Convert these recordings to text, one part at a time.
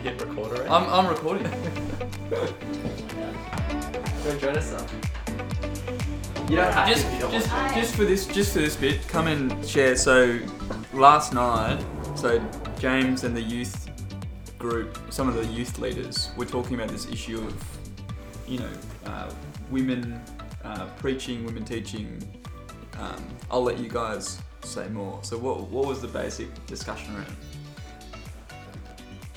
hit record already? I'm, I'm recording. Go join us up. You don't have just, to. if you don't just, want just for this, just for this bit, come and share. So, last night, so James and the youth group, some of the youth leaders, were talking about this issue of, you know, uh, women uh, preaching, women teaching. Um, I'll let you guys say more. So, what, what was the basic discussion around?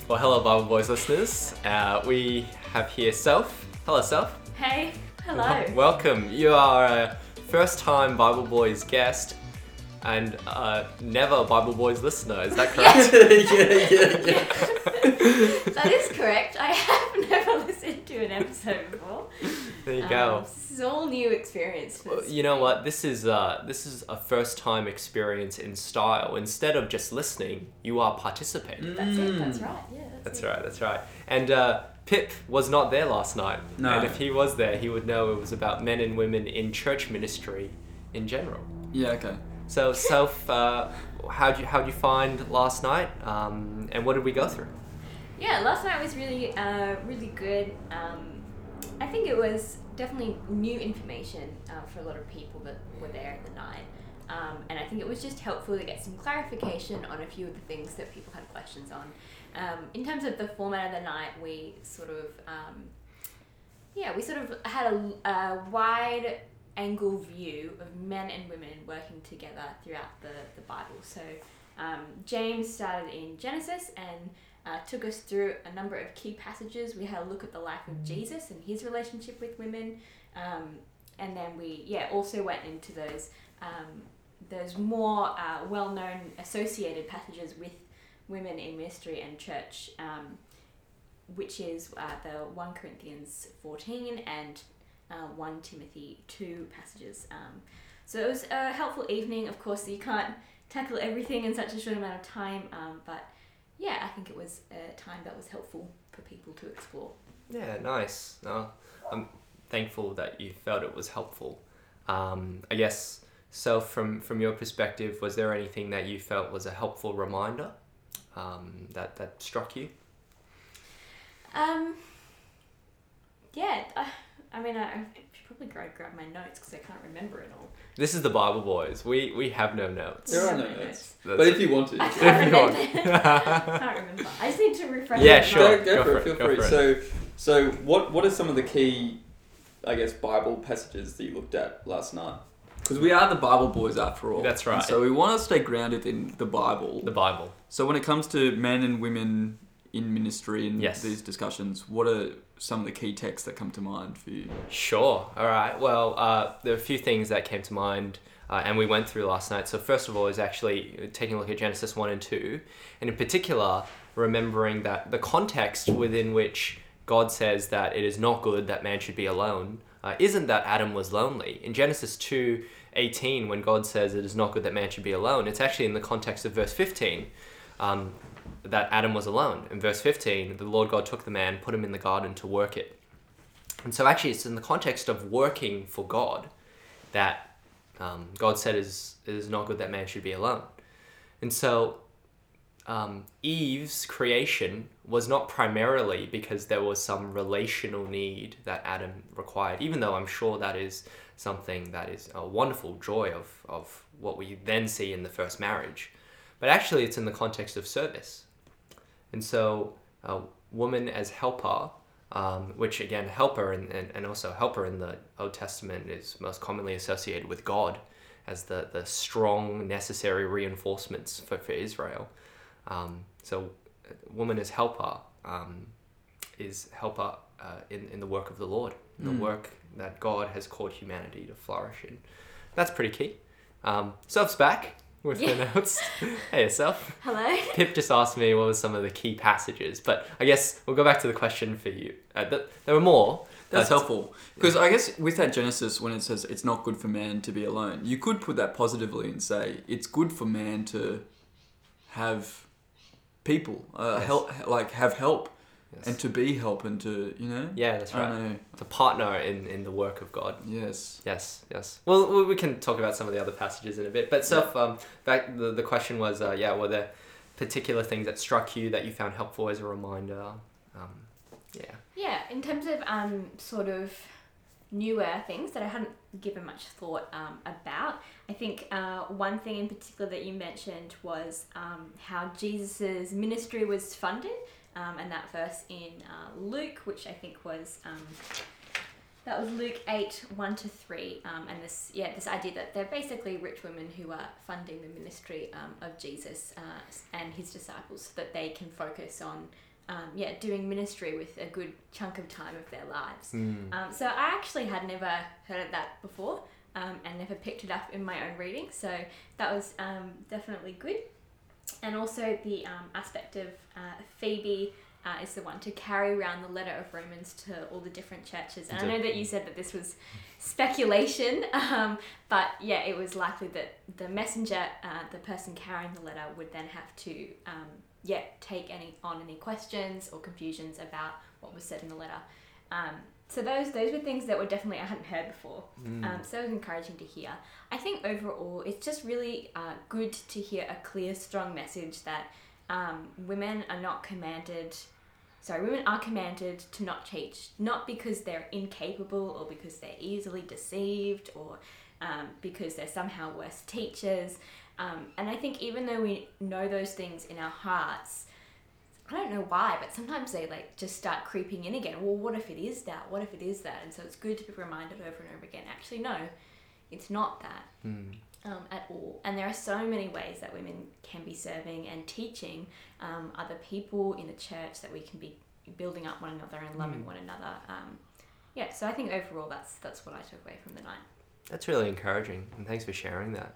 Well, hello, Bible Boyz listeners. Uh, we have here Soph. Hello, Soph. Hey, hello. Wel- Welcome. You are a first time Bible Boyz guest and uh, never a Bible Boyz listener. Is that correct? yeah, yeah, yeah, that is correct. I have never listened to an episode before. There you Um, go. this is all new experience. for Well, us. You know what? This is uh, this is a first time experience in style. Instead of just listening, you are participating. That's it. That's Mm. right. Yeah. That's, That's it. right. That's right. And uh, Pip was not there last night. No. And if he was there, he would know it was about men and women in church ministry in general. Yeah, okay. So, Soph, uh, how'd you how'd you find last night? Um, and what did we go through? Yeah. Last night was really, uh, really good. Um, I think it was definitely new information uh, for a lot of people that were there at the night. Um, and I think it was just helpful to get some clarification on a few of the things that people had questions on. Um, in terms of the format of the night, we sort of, um, yeah, we sort of had a, a wide angle view of men and women working together throughout the, the Bible. So um, James started in Genesis and uh, took us through a number of key passages. We had a look at the life of Jesus and his relationship with women. Um, and then we, yeah, also went into those um, those more uh, well-known associated passages with women in ministry and church, um, which is uh, the 1 Corinthians 14 and uh, 1 Timothy 2 passages. Um, so it was a helpful evening. Of course, you can't tackle everything in such a short amount of time, um, but yeah, I think it was a time that was helpful for people to explore. Yeah, nice. No, I'm thankful that you felt it was helpful. Um, I guess. So, from from your perspective, was there anything that you felt was a helpful reminder um, that that struck you? Um, yeah, I, I mean, I, probably grab, grab my notes because I can't remember it all. This is the Bible Boyz. We we have no notes. There are no my notes. But if you want to, I you can. can't If you want. remember. I can't remember. I just need to refresh. Yeah, my sure. Go, go, Go for for it. it, Feel go free. for it. So, so what what are some of the key, I guess, Bible passages that you looked at last night? Because we are the Bible boys after all. That's right. And so we want to stay grounded in the Bible. the Bible. So when it comes to men and women in ministry and Yes. these discussions, what are some of the key texts that come to mind for you? Sure. All right. Well, uh, there are a few things that came to mind, uh, and we went through last night. So first of all, is actually taking a look at Genesis one and two, and in particular, remembering that the context within which God says that it is not good that man should be alone uh, isn't that Adam was lonely. In Genesis two eighteen, when God says it is not good that man should be alone, it's actually in the context of verse fifteen. Um, that Adam was alone. In verse 15, the Lord God took the man, put him in the garden to work it. And so, actually, it's in the context of working for God that um, God said is it is not good that man should be alone. And so, um, Eve's creation was not primarily because there was some relational need that Adam required, even though I'm sure that is something that is a wonderful joy of, of what we then see in the first marriage. But actually, it's in the context of service. And so, a woman as helper um, which again helper and, and, and also helper in the old testament is most commonly associated with god as the, the strong necessary reinforcements for, for israel. Um, so woman as helper um, is helper uh, in, in the work of the lord in the Mm. work that god has called humanity to flourish in. That's pretty key. Um, Soph's back with her Yeah. notes hey yourself Hello. Pip just asked me what were some of the key passages, but I guess we'll go back to the question for you. Uh, th- there were more. That's but- helpful. Because I guess with that Genesis, when it says it's not good for man to be alone, you could put that positively and say it's good for man to have people, uh, Yes. help, like have help, Yes. and to be help, and to you know. yeah, that's right. know. To partner in, in the work of God. Yes. Yes, yes. Well, we- we can talk about some of the other passages in a bit. But Soph, um, back the, the question was, uh, yeah, were there particular things that struck you that you found helpful as a reminder? Um, yeah. Yeah, in terms of um, sort of newer things that I hadn't given much thought um, about, I think uh, one thing in particular that you mentioned was um, how Jesus' ministry was funded, um, and that verse in uh, Luke, which I think was. Um, that was Luke 8, 1 to 3. Um, and this, yeah, this idea that they're basically rich women who are funding the ministry um, of Jesus uh, and his disciples so that they can focus on um, yeah, doing ministry with a good chunk of time of their lives. Mm. Um, so I actually had never heard of that before um, and never picked it up in my own reading. So that was um, definitely good. And also the um, aspect of uh, Phoebe uh, is the one to carry around the letter of Romans to all the different churches. And I know that you said that this was speculation, um, but yeah, it was likely that the messenger, uh, the person carrying the letter, would then have to um, yeah take any on any questions or confusions about what was said in the letter. Um, so those those were things that were definitely I hadn't heard before. Mm. Um, so it was encouraging to hear. I think overall it's just really uh, good to hear a clear, strong message that um, women are not commanded. Sorry, women are commanded to not teach, not because they're incapable or because they're easily deceived or um, because they're somehow worse teachers. Um, and I think even though we know those things in our hearts, I don't know why, but sometimes they like just start creeping in again. Well, what if it is that? What if it is that? And so it's good to be reminded over and over again. Actually, no, it's not that Mm. um, at all. And there are so many ways that women can be serving and teaching um, other people in the church that we can be building up one another and loving Mm. one another. Um, yeah, so I think overall that's that's what I took away from the night. That's really encouraging, and thanks for sharing that.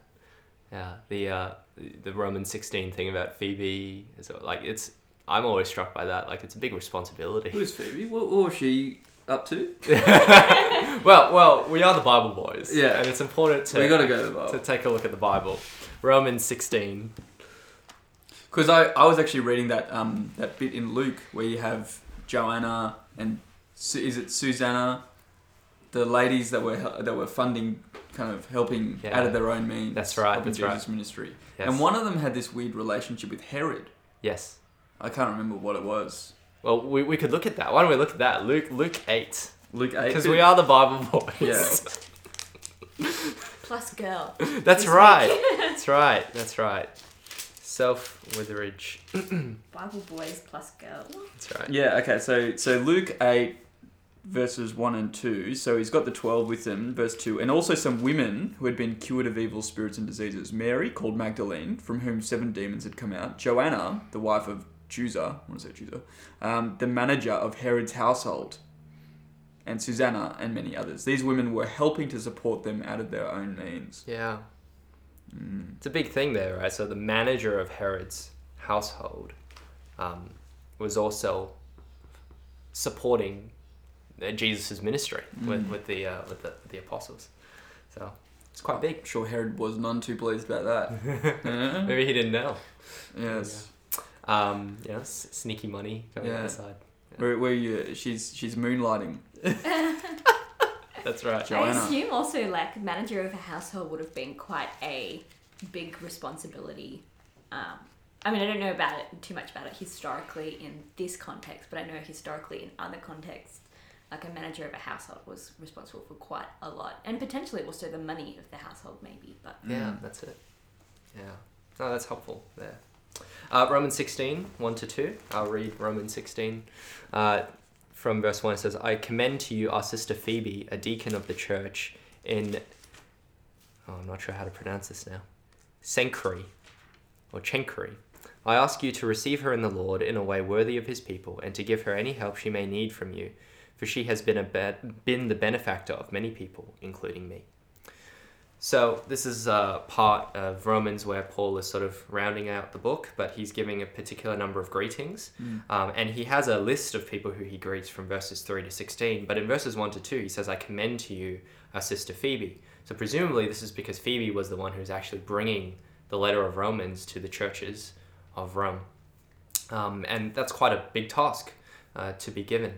Yeah, the uh, the Roman sixteen thing about Phoebe is like it's. I'm always struck by that. Like it's a big responsibility. Who's Phoebe? What, what was she up to? well, well, we are the Bible boys. Yeah. and it's important to we got to go to the to take a look at the Bible. Romans sixteen. Because I, I was actually reading that um that bit in Luke where you have Joanna and Su- is it Susanna, the ladies that were that were funding, kind of helping Yeah. out of their own means. That's right, helping that's right. Ministry. Yes. And one of them had this weird relationship with Herod. Yes. I can't remember what it was. Well, we, we could look at that. Why don't we look at that? Luke Luke eight. Luke eight. Because we are the Bible boys. Yeah. Plus girl. That's right. That's right. That's right. Soph Witheridge. Bible boys plus girl. That's right. Yeah. Okay. So so Luke eight verses one and two. So he's got the twelve with him, verse two, and also some women who had been cured of evil spirits and diseases. Mary, called Magdalene, from whom seven demons had come out. Joanna, the wife of Chuza, I want to say Chuza, um, the manager of Herod's household. And Susanna and many others. These women were helping to support them out of their own means. Yeah. Mm. It's a big thing there, right? So the manager of Herod's household um, was also supporting uh, Jesus' ministry with, Mm. with the uh, with the, the apostles. So it's quite big. I'm sure Herod was none too pleased about that. Maybe he didn't know. Yes. Um, you know, s- sneaky money going Yeah. on the side. Where, where you, she's she's moonlighting. That's right. Jo- Joanna. I assume also like manager of a household would have been quite a big responsibility. Um, I mean, I don't know about it too much about it historically in this context, but I know historically in other contexts, like a manager of a household was responsible for quite a lot, and potentially also the money of the household, maybe. But Yeah, Mm. that's it. Yeah. No, that's helpful there. Uh, Romans 16, 1 to 2. I'll read Romans 16. Uh, from verse 1, it says, I commend to you our sister Phoebe, a deacon of the church in. Oh, I'm not sure how to pronounce this now. Cenchreae, or Chenchree. I ask you to receive her in the Lord in a way worthy of his people, and to give her any help she may need from you, for she has been, a be- been the benefactor of many people, including me. So this is a part of Romans where Paul is sort of rounding out the book, but he's giving a particular number of greetings, Mm. um, and he has a list of people who he greets from verses three to sixteen. But in verses one to two, he says, "I commend to you our sister Phoebe." So presumably, this is because Phoebe was the one who's actually bringing the letter of Romans to the churches of Rome, um, and that's quite a big task uh, to be given.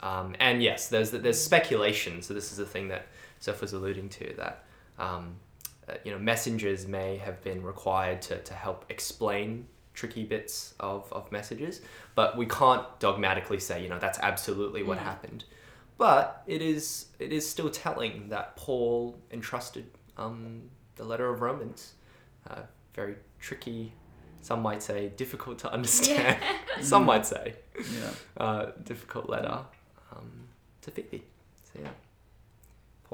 Um, and yes, there's there's speculation. So this is the thing that Seth was alluding to that um, uh, you know messengers may have been required to, to help explain tricky bits of, of messages, but we can't dogmatically say, you know, that's absolutely what Mm. happened. But it is it is still telling that Paul entrusted um, the letter of Romans, uh, very tricky, some might say difficult to understand, some might say Yeah. uh, difficult letter um, to Phoebe. So yeah,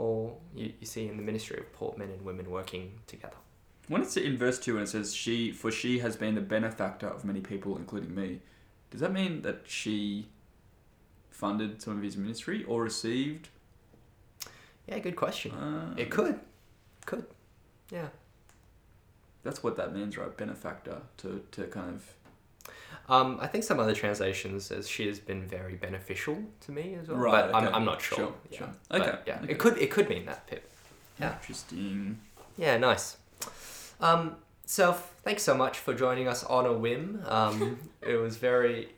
Paul, you, you see in the ministry of Paul, men and women working together. When it's in verse two and it says she for she has been the benefactor of many people, including me, does that mean that she funded some of his ministry or received? Yeah, good question. Uh, It could, could, yeah. That's what that means, right? Benefactor to, to kind of Um, I think some other translations says she has been very beneficial to me as well. Right, But I'm. I'm not sure. Sure, yeah. sure. But, Okay, yeah, okay. it could it could mean that Pip. Yeah. interesting. Yeah, nice. Um, so thanks so much for joining us on a whim. Um, it was very.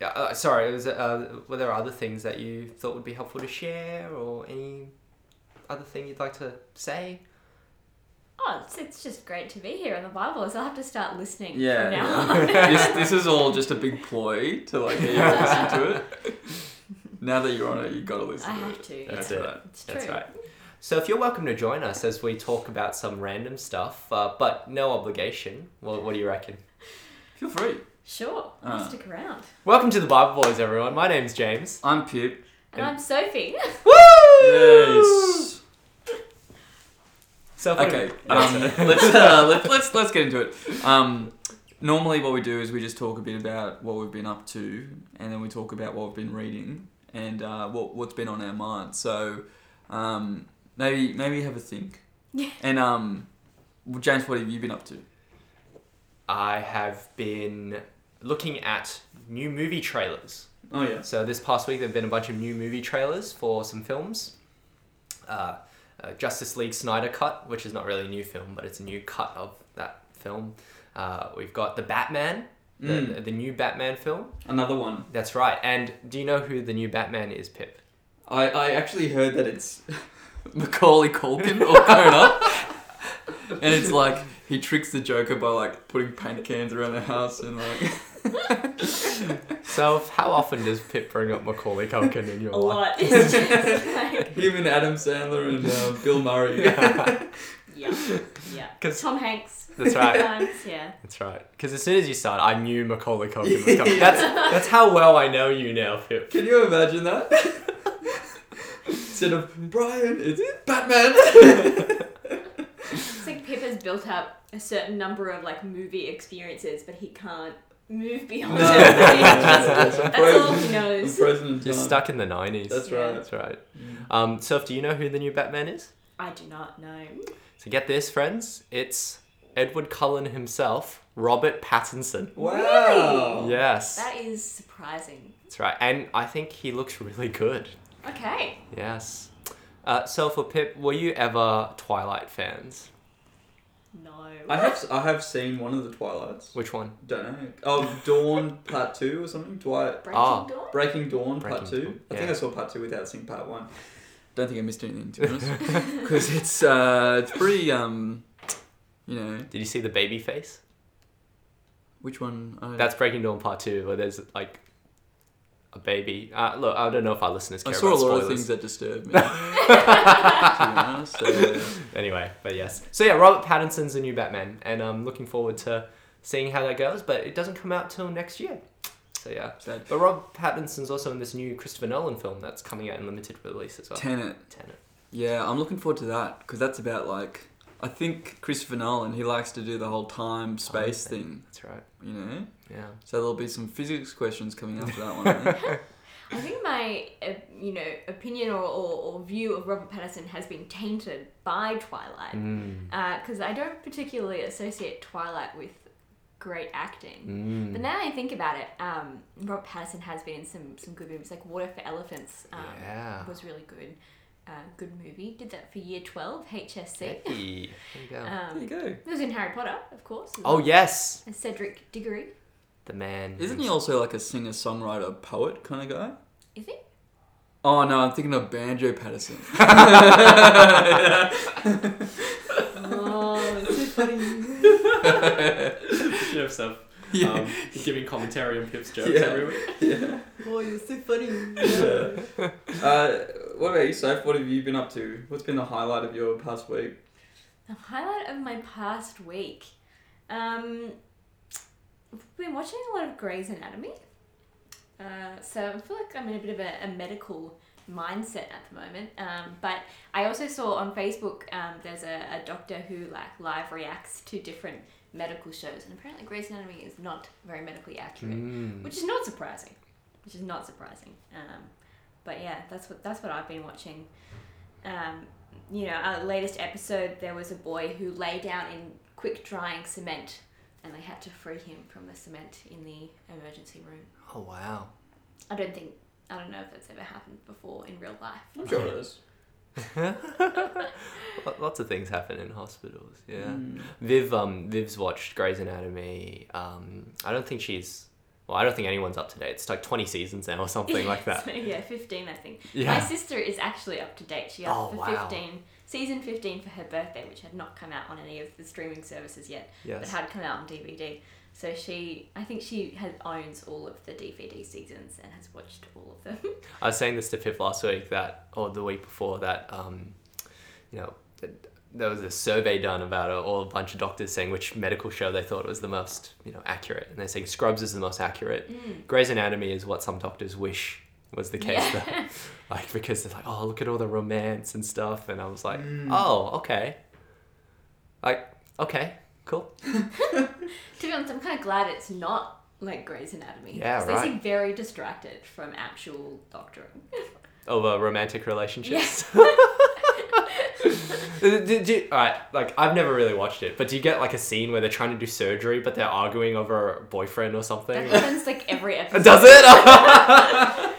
Uh, sorry, it was. Uh, were there other things that you thought would be helpful to share, or any other thing you'd like to say? Oh, it's, it's just great to be here on the Bible. So I'll have to start listening Yeah, from now yeah. on. this this is all just a big ploy to like get you to listen to it. Now that you're on it, you've got to listen I to have it. to. That's yeah. it. right. It's true. That's right. So if you're welcome to join us as we talk about some random stuff, uh, but no obligation. What, what do you reckon? Feel free. Sure. I'll Uh. stick around. Welcome to the Bible Boyz, everyone. My name's James. I'm Pip. And I'm Sophie. Woo! Yes. So Okay. Um, let's uh, let's let's let's get into it. Um, normally, what we do is we just talk a bit about what we've been up to, and then we talk about what we've been reading and uh, what what's been on our mind. So, um, maybe maybe have a think. Yeah. And um, well, James, what have you been up to? I have been looking at new movie trailers. Oh yeah. So this past week, there've been a bunch of new movie trailers for some films. Uh, uh, Justice League Snyder Cut, which is not really a new film, but it's a new cut of that film. Uh, we've got the Batman, the, Mm. the new Batman film. Another one. That's right. And do you know who the new Batman is, Pip? I, I actually heard that it's Macaulay Culkin or Conan. and it's like he tricks the Joker by like putting paint cans around the house and like So how often does Pip bring up Macaulay Culkin in your A life? lot. It's just like, him and Adam Sandler and uh, Bill Murray. yeah. yeah, Yeah. 'Cause- Tom Hanks. That's right. Times, yeah. That's right. Because as soon as you started, I knew Macaulay Culkin was coming. That's that's how well I know you now, Pip. Can you imagine that? Instead of Brian, it's Batman. It's like Pip has built up a certain number of like movie experiences, but he can't move beyond No. it. That's all he knows. I'm You're stuck in the nineties. That's Yeah. right. That's right. Um, Soph, do you know who the new Batman is? I do not know. So get this, friends. It's Edward Cullen himself, Robert Pattinson. Wow. Yes, That is surprising. that's right. And I think he looks really good. Okay. Yes. Uh, Soph or Pip, were you ever Twilight fans? No. I have I have seen one of the Twilights. Which one? Don't know. Oh, Dawn Part Two or something. Twilight Breaking Ah. Dawn? Breaking Dawn Part Breaking Two. Dawn, I think yeah. I saw Part Two without seeing Part One. Don't think I missed anything to be honest, because it's uh it's pretty um, you know Did you see the baby face? which one? I, That's Breaking Dawn Part Two, where there's like a baby. Uh, look, I don't know if our listeners I care saw a about lot spoilers. of things that disturbed me. to be honest, so, Anyway, but yes. So yeah, Robert Pattinson's the new Batman, and I'm looking forward to seeing how that goes. But it doesn't come out till next year. So yeah. sad. But Robert Pattinson's also in this new Christopher Nolan film that's coming out in limited release as well. Tenet. Tenet. Yeah, I'm looking forward to that because that's about like I think Christopher Nolan he likes to do the whole time space thing. thing, That's right. you know. Yeah. So there'll be some physics questions coming after that one. I think. I think my, uh, you know, opinion or, or, or view of Robert Pattinson has been tainted by Twilight. Mm. Because I don't particularly associate Twilight with great acting. Mm. But now I think about it, um, Robert Pattinson has been in some, some good movies, like Water for Elephants um, Yeah. was really good. Uh, good movie. Did that for year 12, HSC. Hey, there you go. there Um, you go. it was in Harry Potter, of course. oh well. yes, And Cedric Diggory. the man. Isn't he also like a singer, songwriter, poet kind of guy? Is he? Oh no, I'm thinking of Banjo Paterson. Oh, it's so funny. Should have some Yeah. um, giving commentary on Pip's jokes Yeah. every week. yeah. Oh, you're so funny. Uh, what about you, Soph? What have you been up to? What's been the highlight of your past week? The highlight of my past week. Um, I've been watching a lot of Grey's Anatomy. Uh, so I feel like I'm in a bit of a, a medical mindset at the moment. Um, but I also saw on Facebook um, there's a, a doctor who like live reacts to different medical shows, and apparently Grey's Anatomy is not very medically accurate, Mm. which is not surprising. Which is not surprising. Um, but yeah, that's what that's what I've been watching. Um, you know, our latest episode, there was a boy who lay down in quick drying cement, and they had to free him from the cement in the emergency room. Oh wow. I don't think I don't know if that's ever happened before in real life. I'm sure it is. Lots of things happen in hospitals. Yeah. Mm. Viv, um, Viv's watched Grey's Anatomy. Um, I don't think she's. Well, I don't think anyone's up to date. It's like twenty seasons now or something like that. So, yeah, fifteen, I think. Yeah. My sister is actually up to date. She asked Oh, for wow. fifteen, season fifteen for her birthday, which had not come out on any of the streaming services yet, yes. but had come out on DVD. So she, I think she has owns all of the DVD seasons and has watched all of them. I was saying this to Pip last week that, or the week before that, um, you know, there was a survey done about it, all a bunch of doctors saying which medical show they thought was the most, you know, accurate, and they're saying Scrubs is the most accurate. Mm. Grey's Anatomy is what some doctors wish was the case, Yeah. though. like because they're like, oh, look at all the romance and stuff, and I was like, Mm. oh, okay, like, okay, cool. to be honest, I'm kind of glad it's not like Grey's Anatomy. Yeah, 'cause right. They seem very distracted from actual doctoring. over romantic relationships. Yeah. do, do, do- all right, like I've never really watched it, but do you get like a scene where they're trying to do surgery, but they're arguing over a boyfriend or something? That happens like every episode. Does it?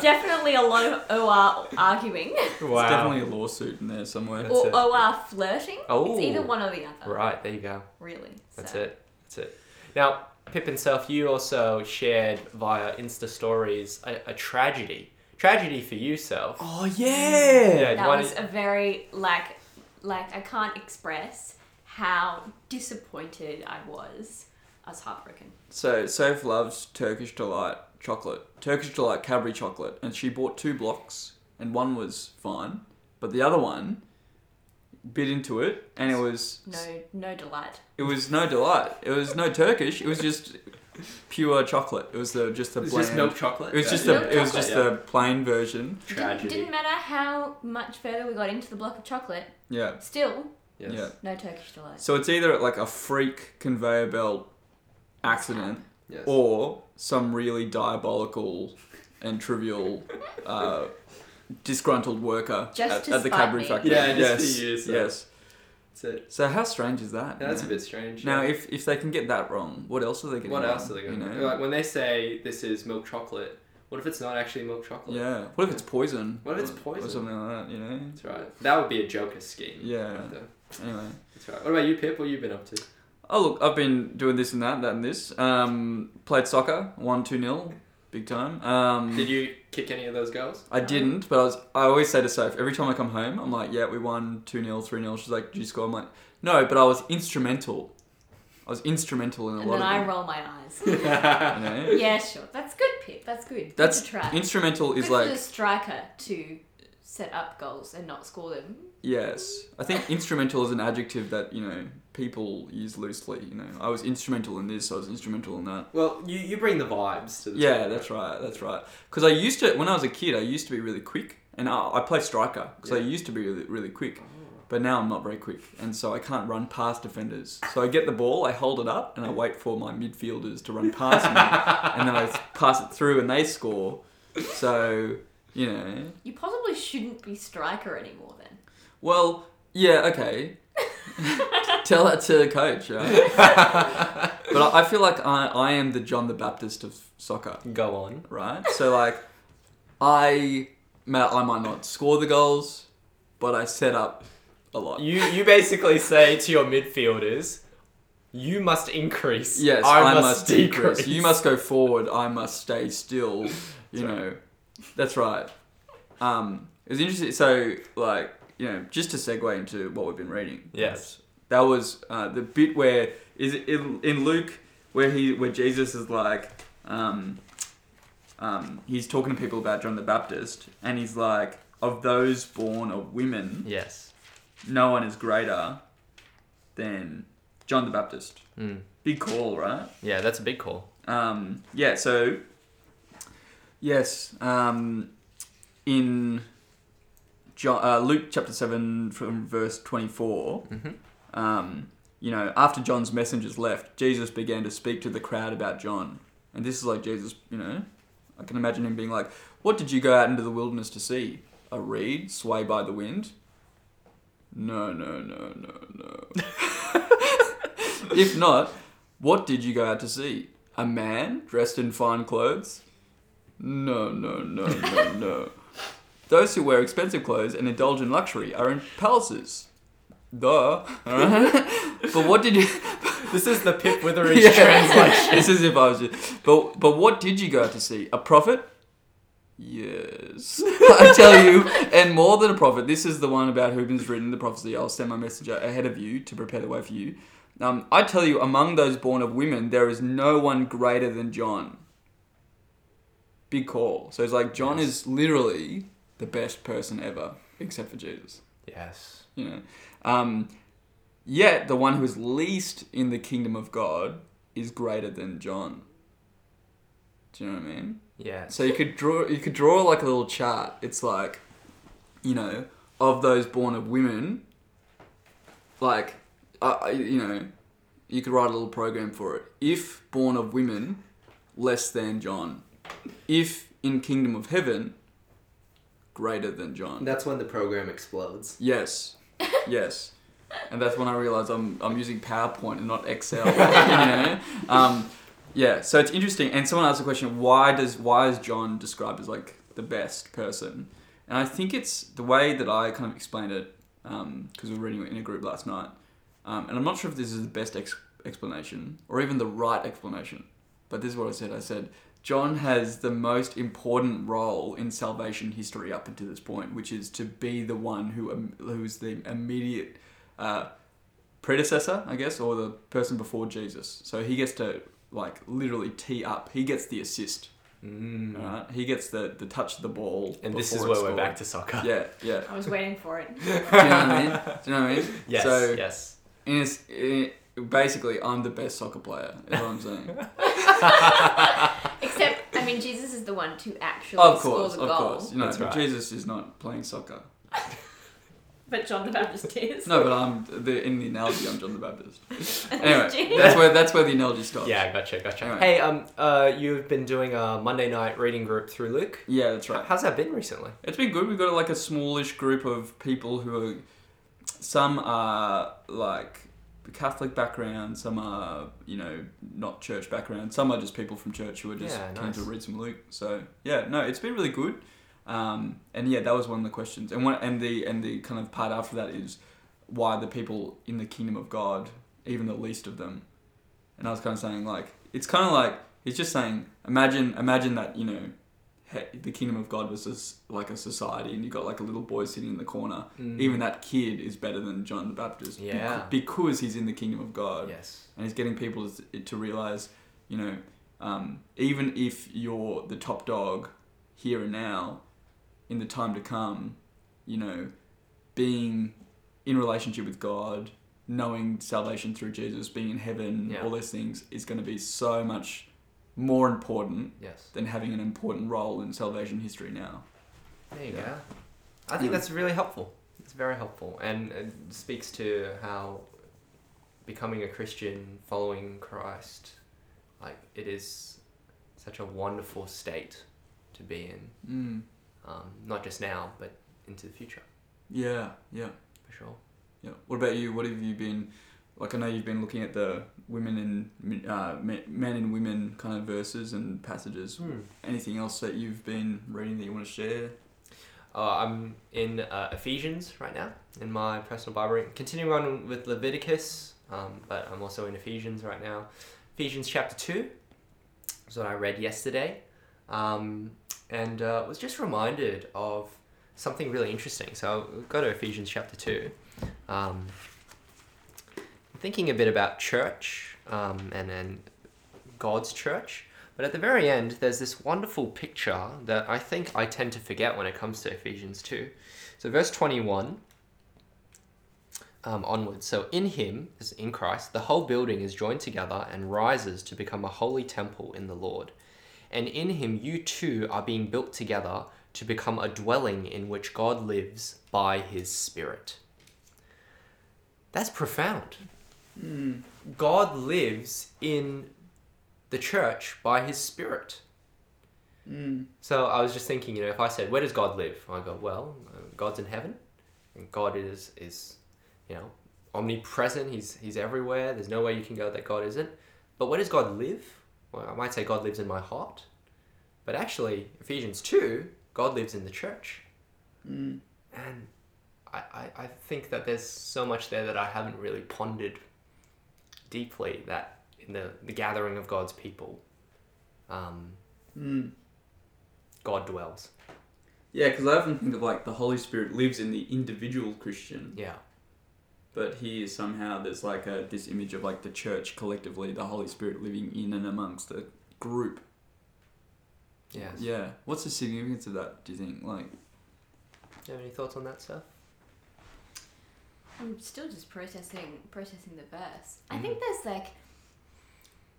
Definitely a lot of OR arguing wow. There's definitely a lawsuit in there somewhere. That's or it. OR flirting. Oh. It's either one or the other. Right, there you go. Really. That's So- it. That's it. Now, Pip and Soph, you also shared via Insta stories a, a tragedy. Tragedy for you, Soph. Oh yeah. Yeah, That was don't- a very like like I can't express how disappointed I was. I was heartbroken. So Soph loves Turkish delight chocolate, Turkish delight Cadbury chocolate, and she bought two blocks, and one was fine, but the other one bit into it, and it was No no delight. it was no delight. It was no Turkish. It was just pure chocolate. It was the just the It's bland. just milk chocolate. It was just Milk it was chocolate, just the plain version. Didn't, tragedy. didn't matter how much further we got into the block of chocolate. Yeah. Still, Yes. Yeah. no Turkish delight. So it's either like a freak conveyor belt accident Yes. or some really diabolical and trivial uh, disgruntled worker Just at, to at the spite Cadbury me. factory. Yeah, just yes, for you, so- yes. That's it. So how strange is that? Yeah, that's a bit strange. Now, yeah. if if they can get that wrong, what else are they getting? what wrong, else are they going you know? Like when they say this is milk chocolate, what if it's not actually milk chocolate? Yeah. What if it's poison? What if it's poison? Or something like that, you know? That's right. That would be a Joker scheme. Yeah. right. Anyway. That's right. What about you, Pip? What have you been up to? Oh, look, I've been doing this and that, that and this. Um, played soccer, 1 2 0, big time. Um, Did you kick any of those goals? I didn't, but I was. I always say to Soph, every time I come home, I'm like, yeah, we won 2 0, 3 0. She's like, did you score? I'm like, no, but I was instrumental. I was instrumental in a And lot then of I them. roll my eyes. You know? yeah, sure. That's good, Pip. That's good. Good That's to try. instrumental Good is for like the striker to set up goals and not score them. yes. I think instrumental is an adjective that you know people use loosely. You know, I was instrumental in this. I was instrumental in that. Well, you, you bring the vibes to the Yeah, team, that's right. That's right. Because I used to, when I was a kid, I used to be really quick, and I, I play striker because I used to be really, really quick. Oh. But now I'm not very quick, and so I can't run past defenders. So I get the ball, I hold it up, and I wait for my midfielders to run past me, and then I pass it through, and they score. So you know, You possibly shouldn't be striker anymore then. well, yeah, okay. Tell that to the coach, right? but I, I feel like I, I am the John the Baptist of soccer. Go on. right? So like, I ma- I might not score the goals, but I set up a lot. You you basically say to your midfielders, you must increase. yes, I, must, decrease. You must go forward. I must stay still. You know, that's right. Um, it was interesting. So like, you know, just to segue into what we've been reading. Yes. That was uh, the bit where is it in, in Luke where he where Jesus is like, um, um, he's talking to people about John the Baptist, and he's like, of those born of women, Yes. no one is greater than John the Baptist. Mm. Big call, right? Yeah, that's a big call. Um, yeah, so yes, um, in John, uh, Luke chapter seven from verse twenty four, Mm-hmm. um, you know, after John's messengers left, Jesus began to speak to the crowd about John, and this is like Jesus, you know, I can imagine him being like, "What did you go out into the wilderness to see? A reed sway by the wind?" No, no, no, no, no. if not, what did you go out to see? A man dressed in fine clothes? No, no, no, no, no. Those who wear expensive clothes and indulge in luxury are in palaces. Duh. Alright? but what did you. This is the Pip Witheridge Yeah. translation. this is if I was. But, but what did you go out to see? A prophet? Yes. I tell you, and more than a prophet, this is the one about is written the prophecy I'll send my messenger ahead of you to prepare the way for you. Um, I tell you, among those born of women, there is no one greater than John. Big call. So it's like John Yes. is literally the best person ever, except for Jesus Yes. you know. Um, yet the one who is least in the kingdom of God is greater than John. Do you know what I mean? Yeah. So you could draw you could draw like a little chart. It's like, you know, of those born of women, like, uh, uh, you know, you could write a little program for it. If born of women, less than John. If in kingdom of heaven, greater than John. That's when the program explodes. Yes, yes, and that's when I realized I'm I'm using PowerPoint and not Excel. you know? um, yeah. So it's interesting. And someone asked the question, why does why is John described as like the best person? And I think it's the way that I kind of explained it because we were reading it in a group last night, um, and I'm not sure if this is the best ex- explanation or even the right explanation. But this is what I said. I said John has the most important role in salvation history up until this point, which is to be the one who um, who's the immediate uh, predecessor, I guess, or the person before Jesus. So he gets to like literally tee up. He gets the assist. Mm. Right? He gets the the touch of the ball. And this is where we're scored. back to soccer. Yeah, yeah. I was waiting for it. Do you know what I mean? Do you know what I mean? Yes. So yes. in, a s- in basically, I'm the best soccer player. Is what I'm saying. Except, I mean, Jesus is the one to actually of score course, the of goal. course. You know, That's right. Jesus is not playing soccer. But John the Baptist is. No, but I'm the in the analogy. I'm John the Baptist. Anyway, that's where that's where the analogy stops. Yeah, gotcha, gotcha. Alright. Hey, um, uh, you've been doing a Monday night reading group through Luke. Yeah, that's right. How's that been recently? It's been good. We've got like a smallish group of people who are. Some are like Catholic background. Some are you know not church background. Some are just people from church who are just Yeah, keen nice. to read some Luke. So yeah, no, it's been really good. Um, and yeah, that was one of the questions. And one and the and the kind of part after that is why the people in the kingdom of God, even the least of them. And I was kind of saying like it's kind of like he's just saying imagine imagine that you know the kingdom of God was just like a society, and you got like a little boy sitting in the corner. Mm. Even that kid is better than John the Baptist, Yeah. because he's in the kingdom of God, Yes. and he's getting people to, to realize, you know, um, even if you're the top dog here and now, in the time to come, you know, being in relationship with God, knowing salvation through Jesus, being in heaven, Yeah. all those things is going to be so much more important Yes. than having an important role in salvation history now. There you Yeah. go. I think Yeah. that's really helpful. It's very helpful and it speaks to how becoming a Christian, following Christ, like it is such a wonderful state to be in. Mm. Um, not just now, but into the future, Yeah, yeah, for sure. yeah. What about you? What have you been like? I know you've been looking at the women and uh, men and women kind of verses and passages. Anything else that you've been reading that you want to share? Uh, I'm in uh, Ephesians right now in my personal Bible reading. Continuing on with Leviticus, um, but I'm also in Ephesians right now. Ephesians chapter 2 is what I read yesterday. Um, and uh, was just reminded of something really interesting. So I'll go to Ephesians chapter 2. Um, thinking a bit about church um, and, God's church. But at the very end, there's this wonderful picture that I think I tend to forget when it comes to Ephesians 2. So, verse 21 um, onwards. So, in him, in Christ, the whole building is joined together and rises to become a holy temple in the Lord. And in him, you too are being built together to become a dwelling in which God lives by his Spirit. That's profound. God lives in the church by his Spirit. Mm. So I was just thinking, you know, if I said, "Where does God live?" I go, "Well, God's in heaven, and God is is, you know, omnipresent. He's he's everywhere. There's no way you can go that God isn't. But where does God live? Well, I might say God lives in my heart, but actually, Ephesians two, God lives in the church, Mm. and I, I I think that there's so much there that I haven't really pondered deeply. That in the the gathering of God's people, um, Mm. God dwells. Yeah, because I often think of like the Holy Spirit lives in the individual Christian, Yeah. but here somehow there's like a this image of like the church collectively, the Holy Spirit living in and amongst the group. Yes. Yeah. What's the significance of that? Do you think? Like, Do you have any thoughts on that stuff? I'm still just processing processing the verse. I Mhm. think there's like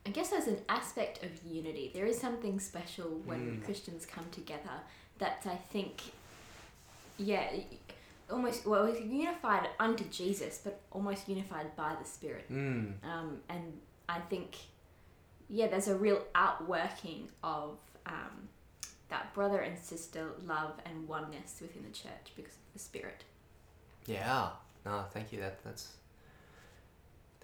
I guess there's an aspect of unity. There is something special when Mm. Christians come together that I think yeah, almost well it's unified unto Jesus, but almost unified by the Spirit. Mm. Um, and I think yeah, there's a real outworking of um, that brother and sister love and oneness within the church because of the Spirit. Yeah. No, thank you. That that's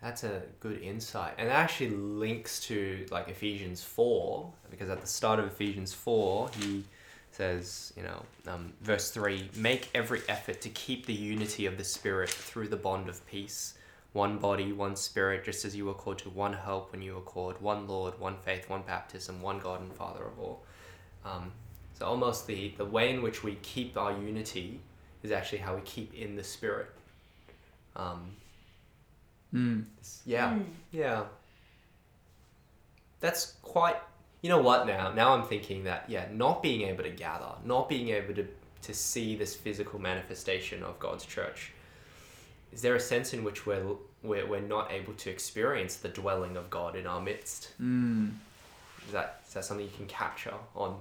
that's a good insight, and actually links to like Ephesians four because at the start of Ephesians four he says, you know, um, verse three: make every effort to keep the unity of the spirit through the bond of peace. One body, one spirit, just as you were called to one hope when you were called, one Lord, one faith, one baptism, one God and Father of all. Um, so almost the, the way in which we keep our unity is actually how we keep in the spirit. Um, mm. yeah, Mm. yeah. That's quite. You know what? Now, now I'm thinking that yeah, not being able to gather, not being able to to see this physical manifestation of God's church. Is there a sense in which we're we're, we're not able to experience the dwelling of God in our midst? Mm. Is that is that something you can capture on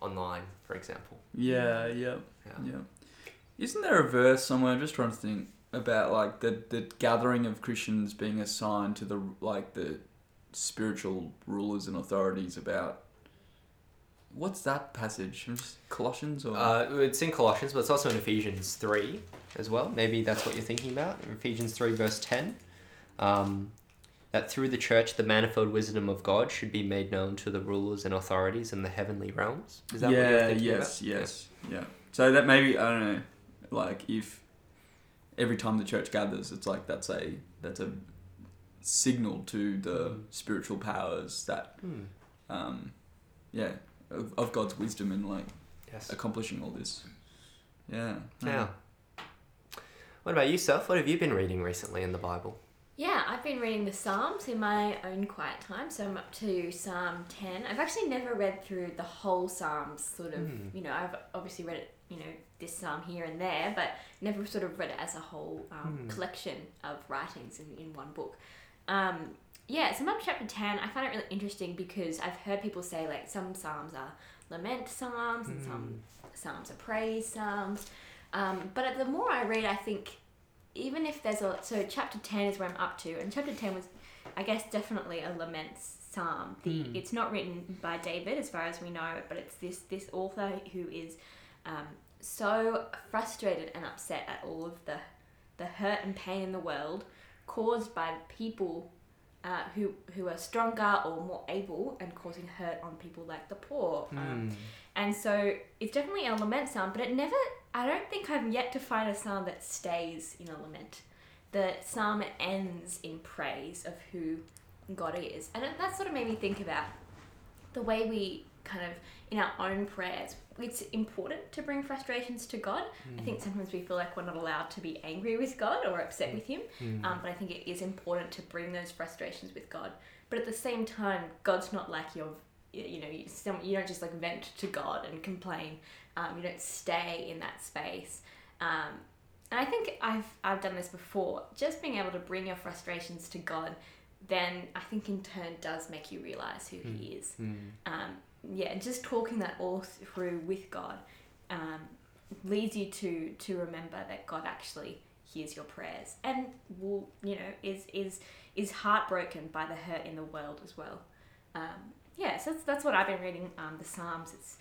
online, for example? Yeah, yeah, Yeah. yeah. Isn't there a verse somewhere? I'm just trying to think about like the the gathering of Christians being assigned to the like the spiritual rulers and authorities about. What's that passage? Colossians or Uh, it's in Colossians, but it's also in Ephesians 3 as well. Maybe that's what you're thinking about. Ephesians 3, verse 10. Um, that through the church, the manifold wisdom of God should be made known to the rulers and authorities in the heavenly realms. Is that what you're yeah, thinking yes, about? yes, yeah. So that maybe I don't know, like if every time the church gathers, it's like that's a that's a signal to the Mm. spiritual powers that Hmm. um, yeah, of, of God's wisdom in like Yes. accomplishing all this. Yeah. Yeah. What about you, Soph? What have you been reading recently in the Bible? Yeah, I've been reading the Psalms in my own quiet time, so I'm up to Psalm 10. I've actually never read through the whole Psalms, sort of, Hmm. you know, I've obviously read it, you know, this Psalm here and there, but never sort of read it as a whole um, Hmm. collection of writings in, in one book. Um, yeah, so to chapter 10. I find it really interesting because I've heard people say, like, some Psalms are lament Psalms and some Psalms are praise Psalms. Um, but the more I read, I think even if there's a so chapter 10 is where i'm up to and chapter 10 was i guess definitely a lament psalm the Hmm. it's not written by david as far as we know but it's this this author who is um, so frustrated and upset at all of the the hurt and pain in the world caused by people uh, who who are stronger or more able and causing hurt on people like the poor um, Hmm. and so it's definitely a lament psalm, but it never, I don't think I've yet to find a psalm that stays in a lament. The psalm ends in praise of who God is. And it- that sort of made me think about the way we kind of, in our own prayers, it's important to bring frustrations to God. I think sometimes we feel like we're not allowed to be angry with God or upset with Him. Hmm. Um, but I think it is important to bring those frustrations with God but at the same time, God's not like your, you know, you, some, you don't just like vent to God and complain. Um, you don't stay in that space. Um, and I think I've I've done this before. Just being able to bring your frustrations to God, then I think in turn does make you realize who He is. Mm. Um, yeah, just talking that all through with God um, leads you to to remember that God actually hears your prayers and will you know is is is heartbroken by the hurt in the world as well. Um, yeah, so that's, that's what I've been reading um, the Psalms. It's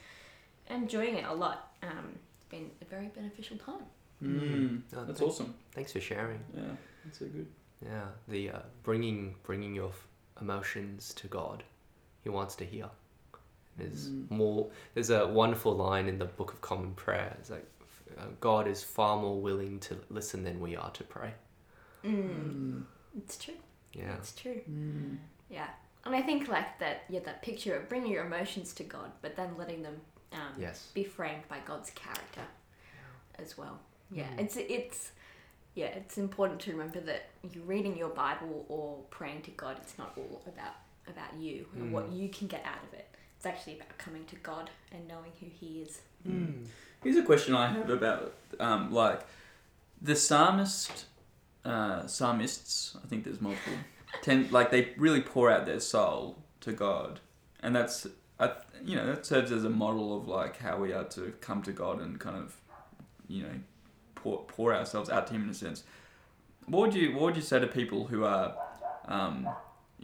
enjoying it a lot. Um, it's been a very beneficial time. Mm. Oh, That's thanks- awesome. Thanks for sharing. Yeah, that's so good. Yeah, the uh, bringing bringing your f- emotions to God. He wants to hear. There's Mm. more. There's a wonderful line in the Book of Common Prayer. It's like uh, God is far more willing to listen than we are to pray. Mm. It's true. Yeah. It's true. Mm. Yeah, and I think like that. Yeah, that picture of bringing your emotions to God, but then letting them um, Yes. be framed by God's character as well. Yeah, Mm. it's it's yeah, it's important to remember that you're reading your Bible or praying to God. It's not all about about you and what Mm. you can get out of it. It's actually about coming to God and knowing who He is. Mm. Here's a question I have about um, like the psalmist, uh, psalmists. I think there's multiple. Tend like they really pour out their soul to God, and that's I, you know that serves as a model of like how we are to come to God and kind of you know pour pour ourselves out to Him in a sense. What would you What would you say to people who are um,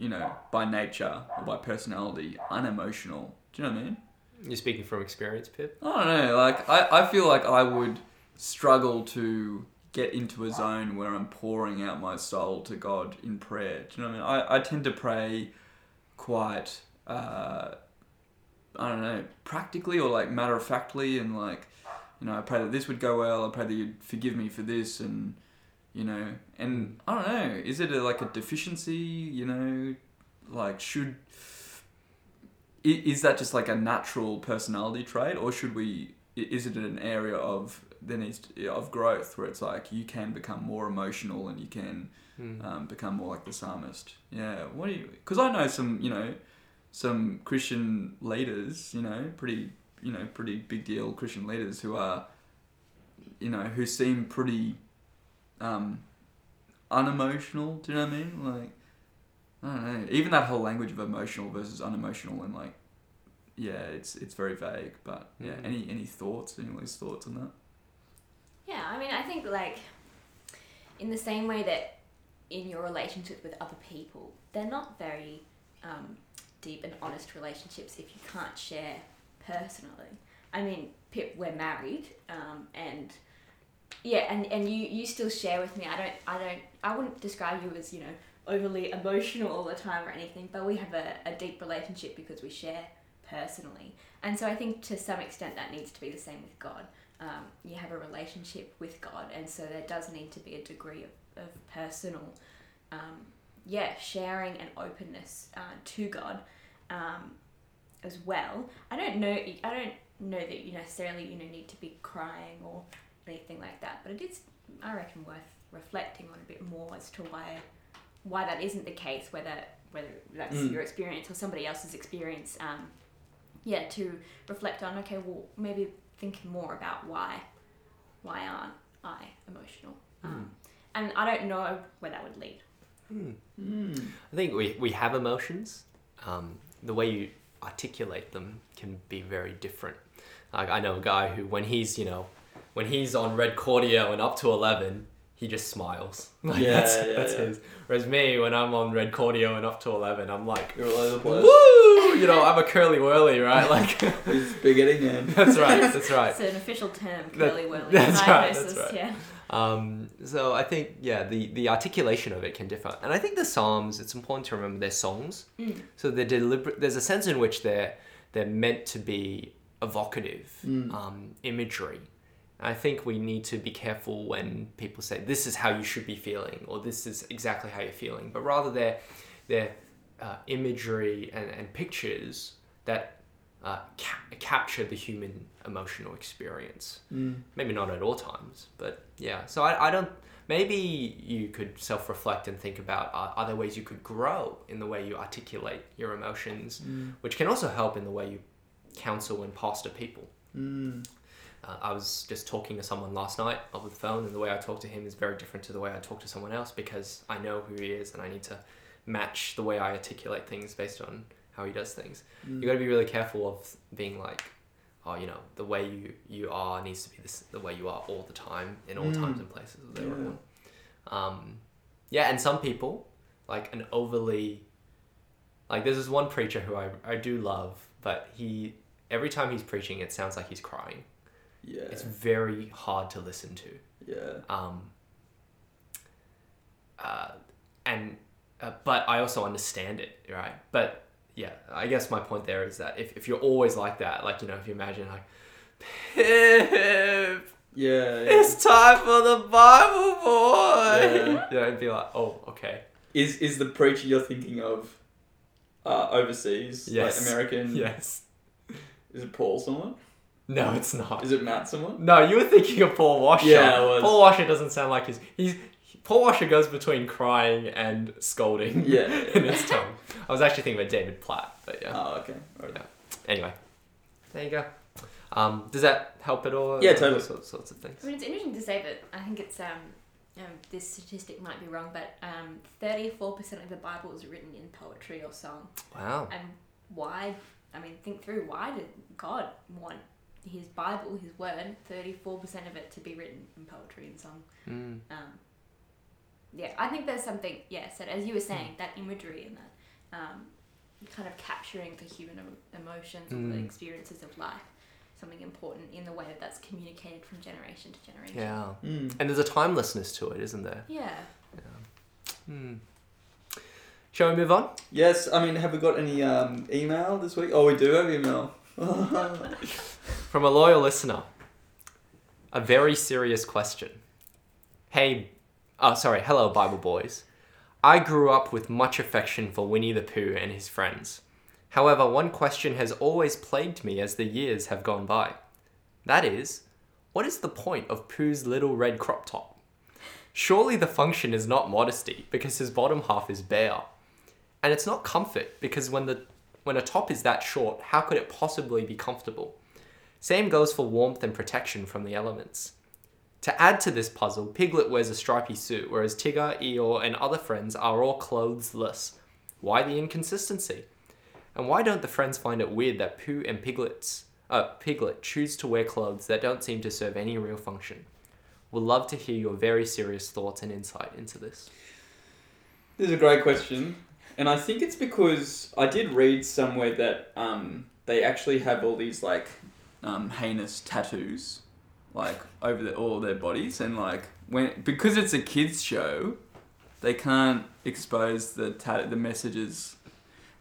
you know by nature or by personality unemotional? Do you know what I mean? You're speaking from experience, Pip. I don't know. Like I, I feel like I would struggle to get into a zone where I'm pouring out my soul to God in prayer. Do you know what I mean? I, I tend to pray quite uh, I don't know, practically or like matter of factly and like you know, I pray that this would go well, I pray that you'd forgive me for this and you know, and I don't know, is it a, like a deficiency, you know, like should is that just like a natural personality trait or should we is it an area of there needs to, of growth where it's like you can become more emotional and you can Mm. um, become more like the psalmist yeah what do you because i know some you know some christian leaders you know pretty you know pretty big deal christian leaders who are you know who seem pretty um unemotional do you know what i mean like i don't know even that whole language of emotional versus unemotional and like yeah it's it's very vague but yeah Mhm. any any thoughts any loose thoughts on that Yeah, I mean, I think like in the same way that in your relationships with other people, they're not very um, deep and honest relationships if you can't share personally. I mean, Pip, we're married, um, and yeah, and, and you you still share with me. I don't I don't I wouldn't describe you as you know overly emotional all the time or anything, but we have a, a deep relationship because we share personally. And so I think to some extent that needs to be the same with God. Um, you have a relationship with God, and so there does need to be a degree of, of personal, um, yeah, sharing and openness uh, to God um, as well. I don't know. I don't know that you necessarily you know need to be crying or anything like that, but it is, I reckon, worth reflecting on a bit more as to why why that isn't the case. Whether whether that's Mm. your experience or somebody else's experience. Um, yeah, to reflect on. Okay, well, maybe thinking more about why why aren't I emotional? Um, and I don't know where that would lead. Mm. mm. I think we, we have emotions. Um, the way you articulate them can be very different. Like I know a guy who, when he's you know, when he's on red cordial and up to eleven, he just smiles. Like Yeah, that's, yeah, that's yeah. his. Whereas me, when I'm on red cordial and up to eleven, I'm like, you're all over the place woo! You know, I'm a curly whirly, right? Like He's spaghetti man that's right. That's right. It's an official term, curly whirly. that's right, that's right. Yeah. Um, so I think yeah, the the articulation of it can differ, and I think the psalms. It's important to remember they're songs, Mm. so they're deliberate. There's a sense in which they're they're meant to be evocative Mm. um, imagery. I think we need to be careful when people say this is how you should be feeling or this is exactly how you're feeling, but rather they're they're uh, imagery and, and pictures that uh, ca- capture the human emotional experience mm. maybe not at all times but yeah so I, I don't maybe you could self-reflect and think about uh, are there ways you could grow in the way you articulate your emotions, Mm. which can also help in the way you counsel and pastor people. Mm. Uh, I was just talking to someone last night over the phone, and the way I talk to him is very different to the way I talk to someone else because I know who he is, and I need to match the way I articulate things based on how he does things. Mm. You got to be really careful of being like, oh, you know, the way you you are needs to be this, the way you are all the time in all Mm. times and places with Yeah. Um, yeah, and some people like an overly like there's this one preacher who I I do love, but he every time he's preaching, it sounds like he's crying. Yeah. It's very hard to listen to. yeah. Um, uh, and uh, but I also understand it, right? But yeah, I guess my point there is that if, if you're always like that, like you know, if you imagine like, Pip, Yeah. yeah. it's time for the Bible boy. Yeah. Yeah, it'd be like, oh, okay, Is is the preacher you're thinking of uh, overseas? Yes. Like American? yes. Is it Paul someone? No, it's not. Is it Matt someone? No, you were thinking of Paul Washer. Yeah, I was. Paul Washer doesn't sound like he's he's Paul Washer goes between crying and scolding. Yeah. in his tone. I was actually thinking about David Platt, but yeah. Oh, okay. Right. Yeah. Anyway, there you go. Um, does that help at all? Yeah, totally. Sorts, sorts of things. I mean, it's interesting to say that I think it's um, um this statistic might be wrong, but um, thirty-four percent of the Bible is written in poetry or song. Wow. And why? I mean, think through why did God want His Bible, His Word, thirty-four percent of it to be written in poetry and song? Mm. Um, yeah, I think there's something. Yeah, so as you were saying, that imagery and that um, kind of capturing the human em- emotions or the Mm. experiences of life, something important in the way that that's communicated from generation to generation. Yeah. Mm. And there's a timelessness to it, isn't there? Yeah. Hmm. Shall we move on? Yes. I mean, have we got any um, email this week? Oh, we do have email. From a loyal listener. A very serious question. Hey, oh, sorry, hello, Bible Boyz. I grew up with much affection for Winnie the Pooh and his friends. However, one question has always plagued me as the years have gone by. That is, what is the point of Pooh's little red crop top? Surely the function is not modesty because his bottom half is bare. And it's not comfort because when the when a top is that short, how could it possibly be comfortable? Same goes for warmth and protection from the elements. To add to this puzzle, Piglet wears a stripy suit, whereas Tigger, Eeyore, and other friends are all clothesless. Why the inconsistency? And why don't the friends find it weird that Pooh and Piglets, uh, Piglet choose to wear clothes that don't seem to serve any real function? We'd love to hear your very serious thoughts and insight into this. This is a great question, and I think it's because I did read somewhere that um, they actually have all these like um, heinous tattoos, like over the, all their bodies, and like when because it's a kids show, they can't expose the tat- the messages,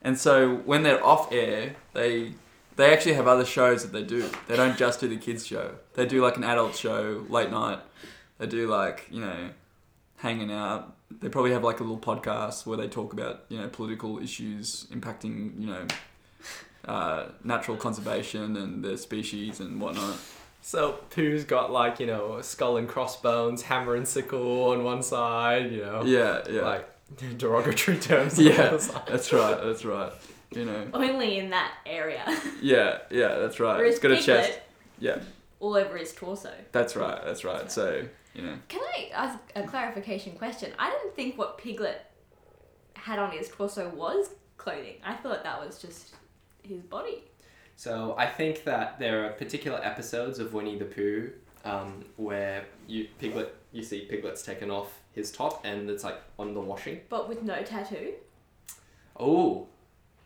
and so when they're off air, they they actually have other shows that they do. They don't just do the kids show. They do like an adult show late night. They do like you know hanging out. They probably have like a little podcast where they talk about you know political issues impacting you know uh, natural conservation and their species and whatnot. So Pooh's got like, you know, skull and crossbones, hammer and sickle on one side, you know. Yeah, yeah, Like derogatory terms on the yeah. other side. That's right. That's right. You know. Only in that area. Yeah, yeah. That's right. Whereas It's got a chest. Yeah, all over his torso. that's right. That's right. So you know. Can I ask a clarification question? I didn't think what Piglet had on his torso was clothing. I thought that was just his body. So I think that there are particular episodes of Winnie the Pooh um, where you Piglet you see Piglet's taken off his top and it's like on the washing. But with no tattoo. Oh,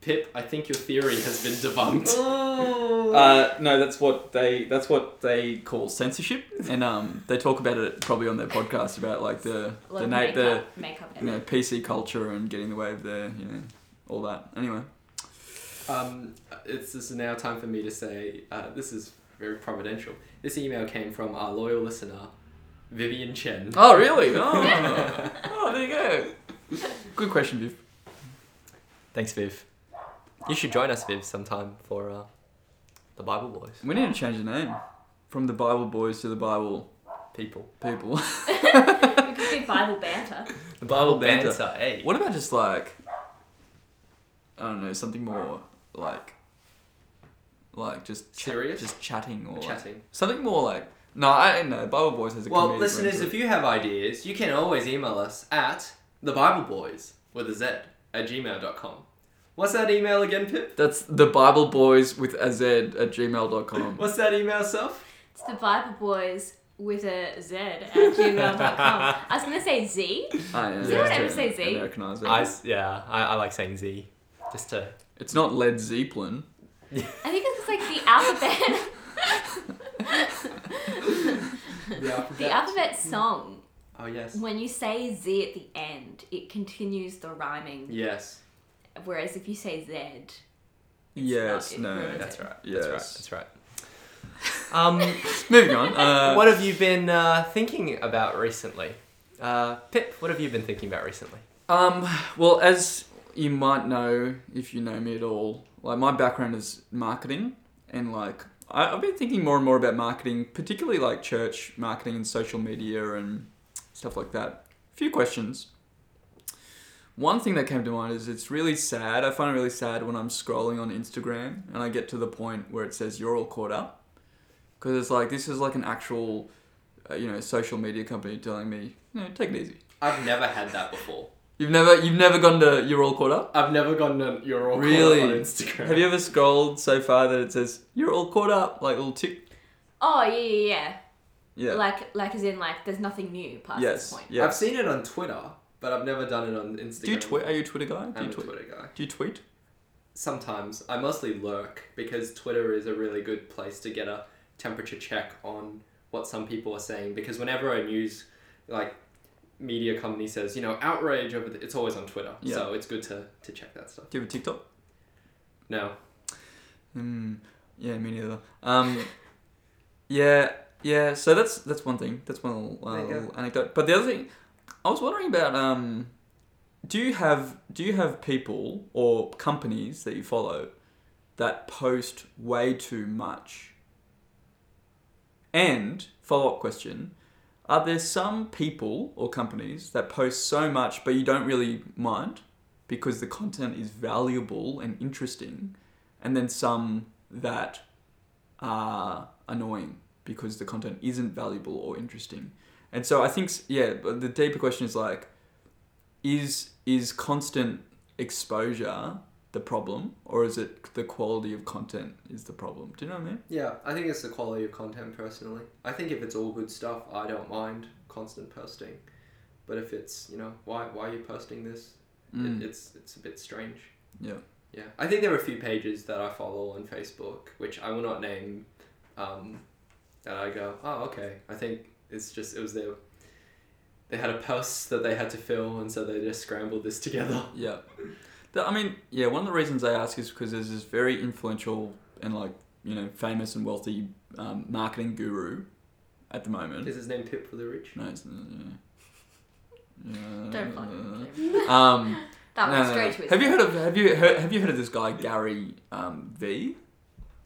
Pip, I think your theory has been debunked. Oh. Uh, no, that's what they that's what they call censorship, and um, they talk about it probably on their podcast about like the a the of na- makeup, the makeup you know PC culture and getting in the way of their you know all that. Anyway, Um, it's this is now time for me to say uh, this is very providential. This email came from our loyal listener, Vivian Chen. Oh, really? Oh, oh there you go. Good question, Viv. Thanks, Viv. You should join us, Viv, sometime for uh, the Bible Boyz. We need to change the name from the Bible Boyz to the Bible People. People. we could good Bible banter. The Bible banter. banter. Hey. What about just like I don't know, something more like like just ch- Serious? just chatting or like- Chatting. something more like no, I don't know. Bible Boyz has a good Well, listeners, if you have ideas, you can always email us at the Bible Boys with a Z at gmail.com. What's that email again, Pip? that's the Bible Boyz with a Z at gmail.com. What's that email, Soph? It's the Bible Boyz with a Z at gmail.com. I was going to say Z. Ah, yeah, Does anyone ever say Z? Americanize it. I, s- yeah, I, I like saying Z. Just to. It's not Led Zeppelin. I think it's like the alphabet. the alphabet song. Oh, yes. When you say Z at the end, it continues the rhyming. Yes. Whereas if you say Z, Yes, not- it no. That's right. Yes. That's right. That's right. Um, Moving on. Uh, what have you been uh, thinking about recently? Uh, Pip, what have you been thinking about recently? Um, well, as you might know, if you know me at all, like my background is marketing, and like I, I've been thinking more and more about marketing, particularly like church marketing and social media and stuff like that. A few questions. One thing that came to mind is it's really sad. I find it really sad when I'm scrolling on Instagram and I get to the point where it says you're all caught up, because it's like this is like an actual, uh, you know, social media company telling me, you know, take it easy. I've never had that before. You've never you've never gone to you're all caught up. I've never gone to You're All Caught Up Really? on Instagram. Have you ever scrolled so far that it says you're all caught up, like little tick? Oh yeah, yeah, yeah. Yeah. Like, like as in like, there's nothing new past yes. this point. Yeah. I've seen it on Twitter, but I've never done it on Instagram. Do you tweet? Are you a Twitter guy? Do I'm you a tweet? Twitter guy. Do you tweet? Sometimes. I mostly lurk because Twitter is a really good place to get a temperature check on what some people are saying. Because whenever a news, like, media company says, you know, outrage over the, it's always on Twitter. Yeah. So it's good to, to check that stuff. Do you have a TikTok? No. Hmm. Yeah, me neither. Um. yeah. Yeah. So that's that's one thing. That's one little, uh, There you go. little anecdote. But the other thing, I was wondering about um. Do you have do you have people or companies that you follow that post way too much? And follow up question: Are there some people or companies that post so much but you don't really mind because the content is valuable and interesting, and then some that are annoying because the content isn't valuable or interesting? And so I think yeah, but the deeper question is like, is is constant exposure the problem, or is it the quality of content is the problem? Do you know what I mean? Yeah, I think it's the quality of content personally. I think if it's all good stuff, I don't mind constant posting. But if it's, you know, why, why are you posting this? Mm. It, it's, it's a bit strange. Yeah. Yeah, I think there are a few pages that I follow on Facebook, which I will not name, um, that I go, oh, okay. I think it's just, it was their, they had a post that they had to fill, and so they just scrambled this together. Yeah. The- I mean, yeah, one of the reasons I ask is because there's this very influential and like, you know, famous and wealthy um, marketing guru at the moment. Is his name Pip for the Rich? No, it's, yeah. Yeah. Don't plug him. Um, That no, went no, straight no. to his Have you heard of have you heard have you heard of this guy Gary um, V?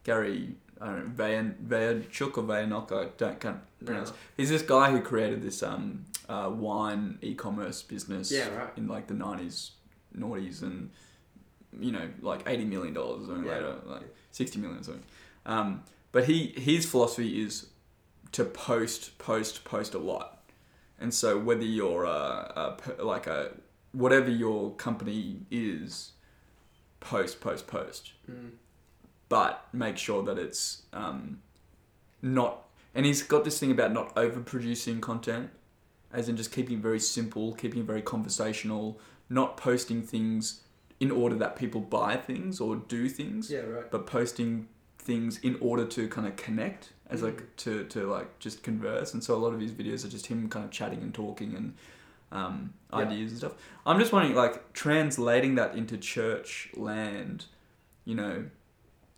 Gary I don't know Vayan Vayachuk or Vayanok I don't can't pronounce. No. He's this guy who created this um, uh, wine e-commerce business Yeah, right. in like the nineties, noughties, and you know like eighty million dollars or something Yeah. later, like sixty million or something. Um, but he his philosophy is to post, post, post a lot, and so whether you're a, a per- like a whatever your company is, post, post, post, Mm. But make sure that it's um, not. And he's got this thing about not overproducing content, as in just keeping very simple, keeping it very conversational, not posting things in order that people buy things or do things, Yeah, right. but posting things in order to kind of connect as Mm. like to, to like just converse and so a lot of his videos are just him kind of chatting and talking and um, Yeah. ideas and stuff i'm just wondering like translating that into church land you know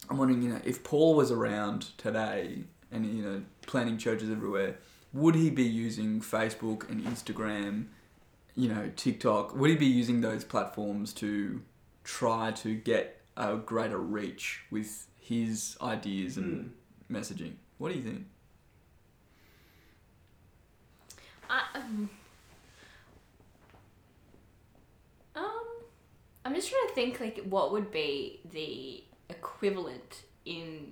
I'm wondering, you know, if Paul was around today and, you know, planning churches everywhere, would he be using Facebook and Instagram, you know, TikTok? Would he be using those platforms to try to get a greater reach with his ideas and mm. messaging? What do you think? I, um, um, I'm just trying to think like what would be the equivalent in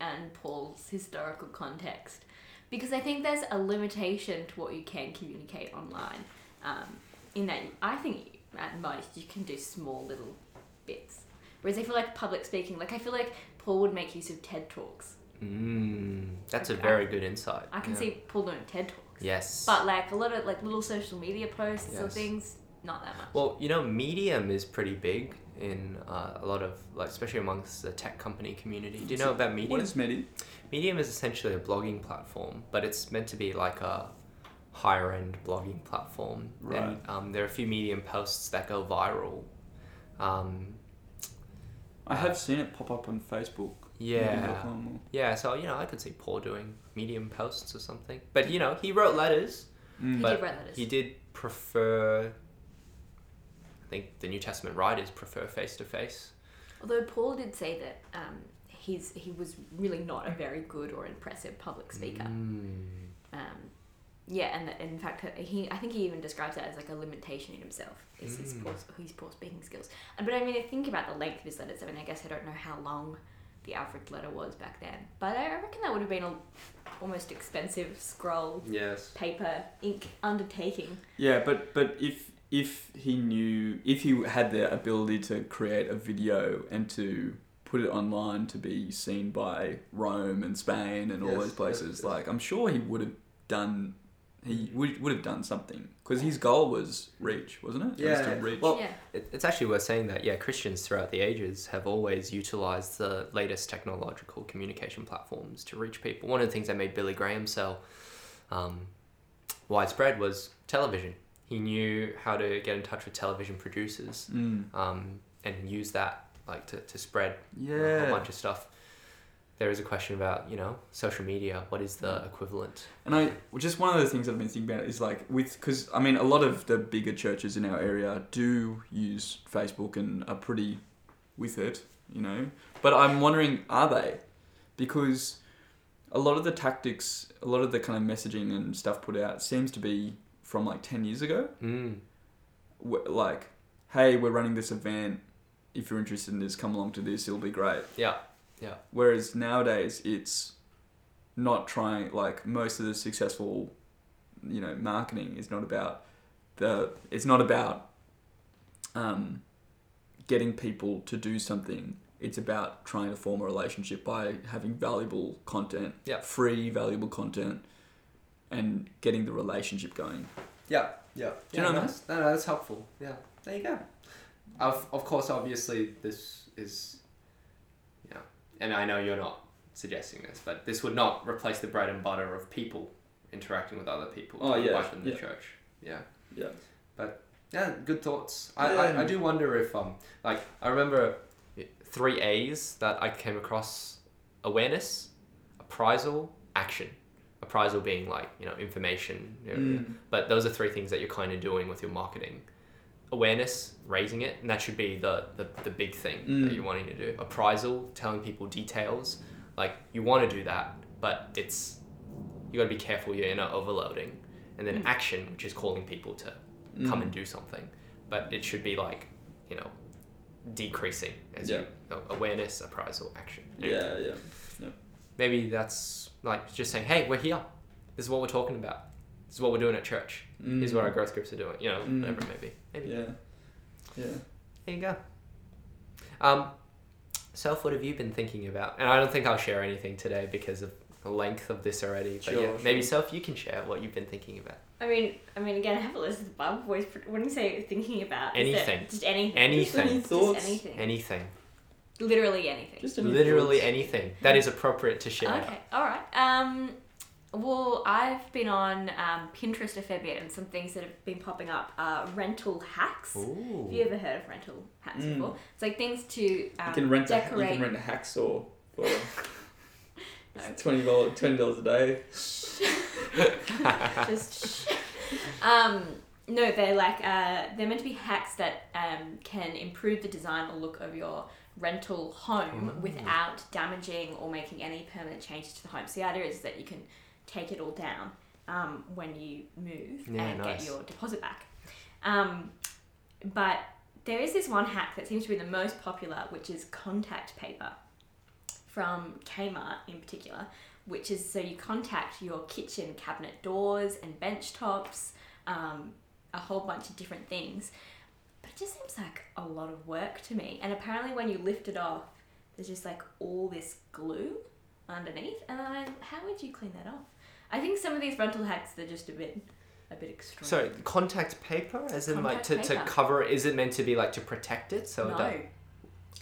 and Paul's historical context, because I think there's a limitation to what you can communicate online. Um, in that, I think at most you can do small little bits. Whereas I feel like public speaking, like I feel like Paul would make use of TED talks. Mm, that's a Okay. very good insight. I can yeah. see Paul doing TED talks. Yes. But like a lot of like little social media posts or things, not that much. Well, you know, Medium is pretty big in uh, a lot of like, especially amongst the tech company community. Do you know about Medium? What is Medium? Medium is essentially a blogging platform, but it's meant to be like a higher end blogging platform. Right. And um, there are a few Medium posts that go viral. Um, I have seen it pop up on Facebook. yeah. Medium.com Yeah, so, you know, I could see Paul doing Medium posts or something. But, you know, he wrote letters. or- Mm. He did write letters. He did prefer. I think the New Testament writers prefer face to face. Although Paul did say that um, he's he was really not a very good or impressive public speaker. Mm. Um, yeah, and that, in fact, he I think he even describes that as like a limitation in himself. Is his Mm. poor his poor speaking skills. But I mean, I think about the length of his letters. I mean, I guess I don't know how long the average letter was back then, but I reckon that would have been a almost expensive scroll Yes. paper ink undertaking. Yeah, but but if if he knew if he had the ability to create a video and to put it online to be seen by Rome and Spain and all Yes, those places, yes, yes. like I'm sure he would have done. He would, would have done something because his goal was reach, wasn't it? It was to Yeah. reach. Well, yeah. It, it's actually worth saying that, yeah, Christians throughout the ages have always utilized the latest technological communication platforms to reach people. One of the things that made Billy Graham sell um, widespread was television. He knew how to get in touch with television producers Mm. um, and use that like to, to spread a whole bunch of stuff. There is a question about, you know, social media. What is the equivalent? And I just one of the things I've been thinking about is like with because I mean a lot of the bigger churches in our area do use Facebook and are pretty with it, you know. But I'm wondering, are they? Because a lot of the tactics, a lot of the kind of messaging and stuff put out seems to be from like ten years ago. Mm. Like, hey, we're running this event. If you're interested in this, come along to this. It'll be great. Yeah. Whereas nowadays it's not trying like most of the successful you know marketing is not about the it's not about um, getting people to do something it's about trying to form a relationship by having valuable content Yeah. free valuable content and getting the relationship going Yeah, yeah. Do you know what I no, no, that's helpful. Yeah, there you go. Of, of course, obviously, this is, yeah, and I know you're not suggesting this, but this would not replace the bread and butter of people interacting with other people. Oh, yeah, like in the yeah. church. Yeah. yeah But, Yeah, good thoughts. I, Yeah. I, I do wonder if, um, like, I remember three A's that I came across awareness, appraisal, action. Appraisal being like, you know, information, you Mm. but those are three things that you're kind of doing with your marketing. Awareness, raising it, and that should be the, the, the big thing Mm. that you're wanting to do. Appraisal, telling people details. Like, you want to do that, but it's, you got to be careful you're not overloading. And then Mm. action, which is calling people to Mm. come and do something. But it should be like, you know, decreasing as Yeah. you no, awareness, appraisal, action. yeah yeah Maybe that's like just saying, hey, we're here. This is what we're talking about. This is what we're doing at church. mm. is what our growth groups are doing. You know, Mm. whatever it may be. Maybe. yeah yeah There you go. Um, Soph, what have you been thinking about? And I don't think I'll share anything today because of the length of this already. But Sure, yeah, maybe. Soph, you can share what you've been thinking about. I mean, I mean, again, I have a list of the Bible Boyz. When you say thinking about is that Anything. just anything, Anything. just, Thoughts? anything, Anything. Literally anything. just any Literally thoughts? anything that is appropriate to share. Okay, all right. Um, well, I've been on um, Pinterest a fair bit, and some things that have been popping up are rental hacks. Ooh. Have you ever heard of rental hacks Mm. before? It's like things to um, you can rent a, you can rent a hacksaw for No. twenty dollars twenty dollars a day. just shh. um no they're like uh, they're meant to be hacks that um, can improve the design or look of your rental home Oh. without damaging or making any permanent changes to the home so the idea is that you can take it all down um, when you move Yeah, and nice. get your deposit back um, but there is this one hack that seems to be the most popular, which is contact paper from Kmart in particular, which is so you contact your kitchen cabinet doors and bench tops, um, a whole bunch of different things. It just seems like a lot of work to me. And apparently, when you lift it off, there's just like all this glue underneath. And I, how would you clean that off? I think some of these rental hacks they're just a bit, a bit extreme. So contact paper, as in like to, Contact to cover. Is it meant to be like to protect it? So it no. don't-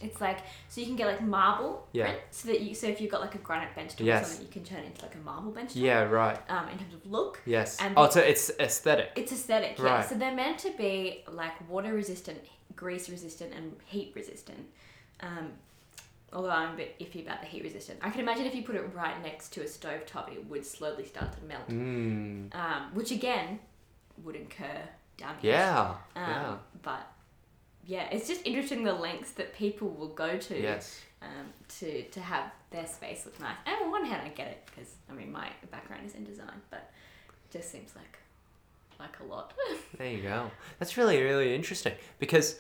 It's like so you can get like marble Yeah. print, so that you so if you've got like a granite bench top or Yes. something, you can turn it into like a marble bench top. Yeah. Right. Um, in terms of look, Yes. And oh, so it's aesthetic. it's aesthetic. Yeah. So they're meant to be like water resistant, grease resistant, and heat resistant. Um, although I'm a bit iffy about the heat resistant. I can imagine if you put it right next to a stove top, it would slowly start to melt. Mm. Um, which again would incur damage. Yeah. Um, yeah. But yeah, it's just interesting the lengths that people will go to Yes. um, to to have their space look nice. And on one hand, I get it because I mean my background is in design, but it just seems like like a lot. There you go. That's really really interesting because.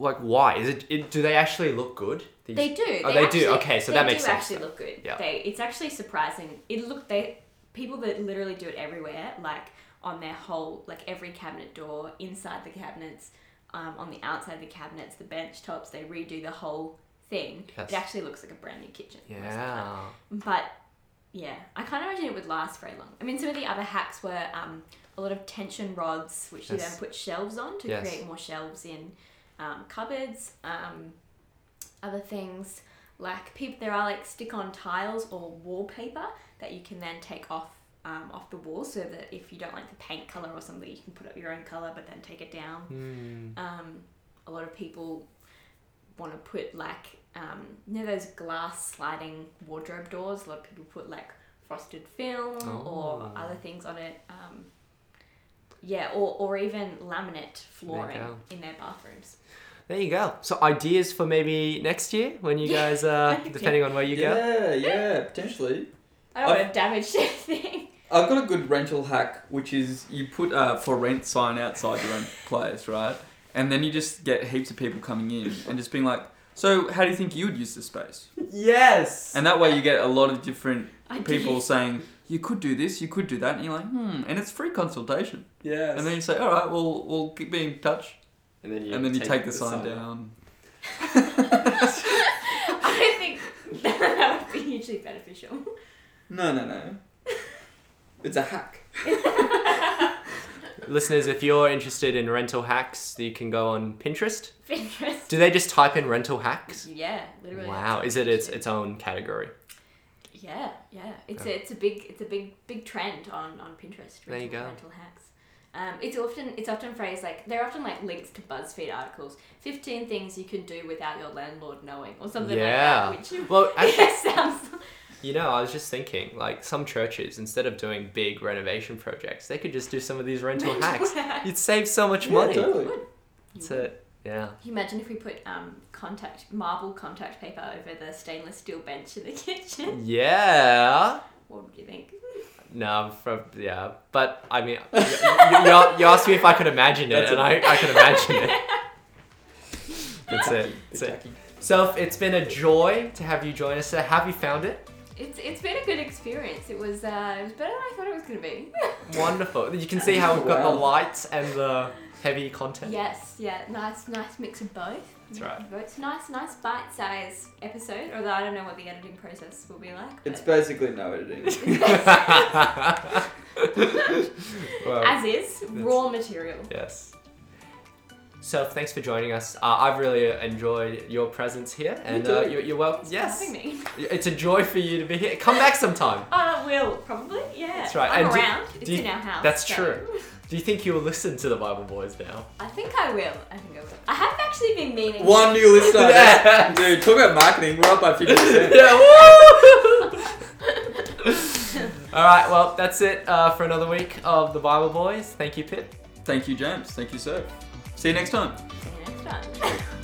Like why is it, it? Do they actually look good? These- They do. Oh, they do. actually- Okay, so they that makes do sense actually then. look good. Yeah. They, it's actually surprising. It look they people that literally do it everywhere, like on their whole, like every cabinet door, inside the cabinets, um, on the outside of the cabinets, the bench tops. They redo the whole thing. Yes. It actually looks like a brand new kitchen. most of the time. Yeah. But yeah, I can't imagine it would last very long. I mean, some of the other hacks were um, a lot of tension rods, which you then put shelves on to Yes. create more shelves in um, cupboards. Um, other things like people, there are like stick-on tiles or wallpaper that you can then take off um, off the wall, so that if you don't like the paint color or something, you can put up your own color, but then take it down. Mm. Um, a lot of people want to put like um, you know those glass sliding wardrobe doors. A lot of people put like frosted film or Oh. other things on it. Um, yeah, or, or even laminate flooring in their bathrooms. There you go. So ideas for maybe next year when you Yeah. guys, uh, depending on where you go. yeah, yeah, potentially. I don't I've- want to damage anything. I've got a good rental hack, which is you put a for rent sign outside your own place, right? And then you just get heaps of people coming in and just being like, "So, how do you think you would use the space?" Yes. And that way, you get a lot of different I people did. saying, "You could do this, you could do that," and you're like, "Hmm," and it's free consultation. yes. And then you say, "All right, well, we'll keep be in touch," and then you, and then you take, the, sign, down. I think that would be hugely beneficial. No, no, no. It's a hack. Listeners, if you're interested in rental hacks, you can go on Pinterest. Pinterest. Do they just type in rental hacks? Yeah, literally. Wow, is it its its own category? Yeah, yeah. It's Yeah. a it's a big it's a big big trend on on Pinterest. There you rental- go. Rental hacks. Um, it's often it's often phrased like they're often like links to BuzzFeed articles. Fifteen things you can do without your landlord knowing, or something Yeah. like that. Which Well, I, yeah, sounds. You know, I was just thinking, like some churches, instead of doing big renovation projects, they could just do some of these rental hacks. You'd save so much money. totally. That's it. Yeah. Can you imagine if we put um, contact marble contact paper over the stainless steel bench in the kitchen? Yeah. what would you think? No, from yeah, but I mean, you, you, you, you asked me if I could imagine it, That's and it. I, I could imagine it. That's it. That's it. So it's been a joy to have you join us. Have you found it? It's it's been a good experience. It was uh, it was better than I thought it was gonna be. Wonderful. You can see how we've got the lights and the heavy content. Yes, yeah, nice, nice mix of both. That's right. It's nice, nice bite-sized episode. Although I don't know what the editing process will be like. It's basically no editing. well, as is raw material. yes. So thanks for joining us. Uh, I've really enjoyed your presence here, and uh, you're, you're welcome. Thanks Yes, for me. it's a joy for you to be here. Come back sometime. Uh, will probably, yeah. That's right. I'm And do- around. it's do you- in our house. that's so- true. Do you think you'll listen to the Bible Boyz now? I think I will. I think I will. I have actually been meaning. To. One new listener. Yes. Dude, talk about marketing. We're up by 50%. yeah. Woo! All right. Well, that's it uh, for another week of the Bible Boyz. Thank you, Pip. Thank you, James. Thank you, sir. See you next time. See you next time.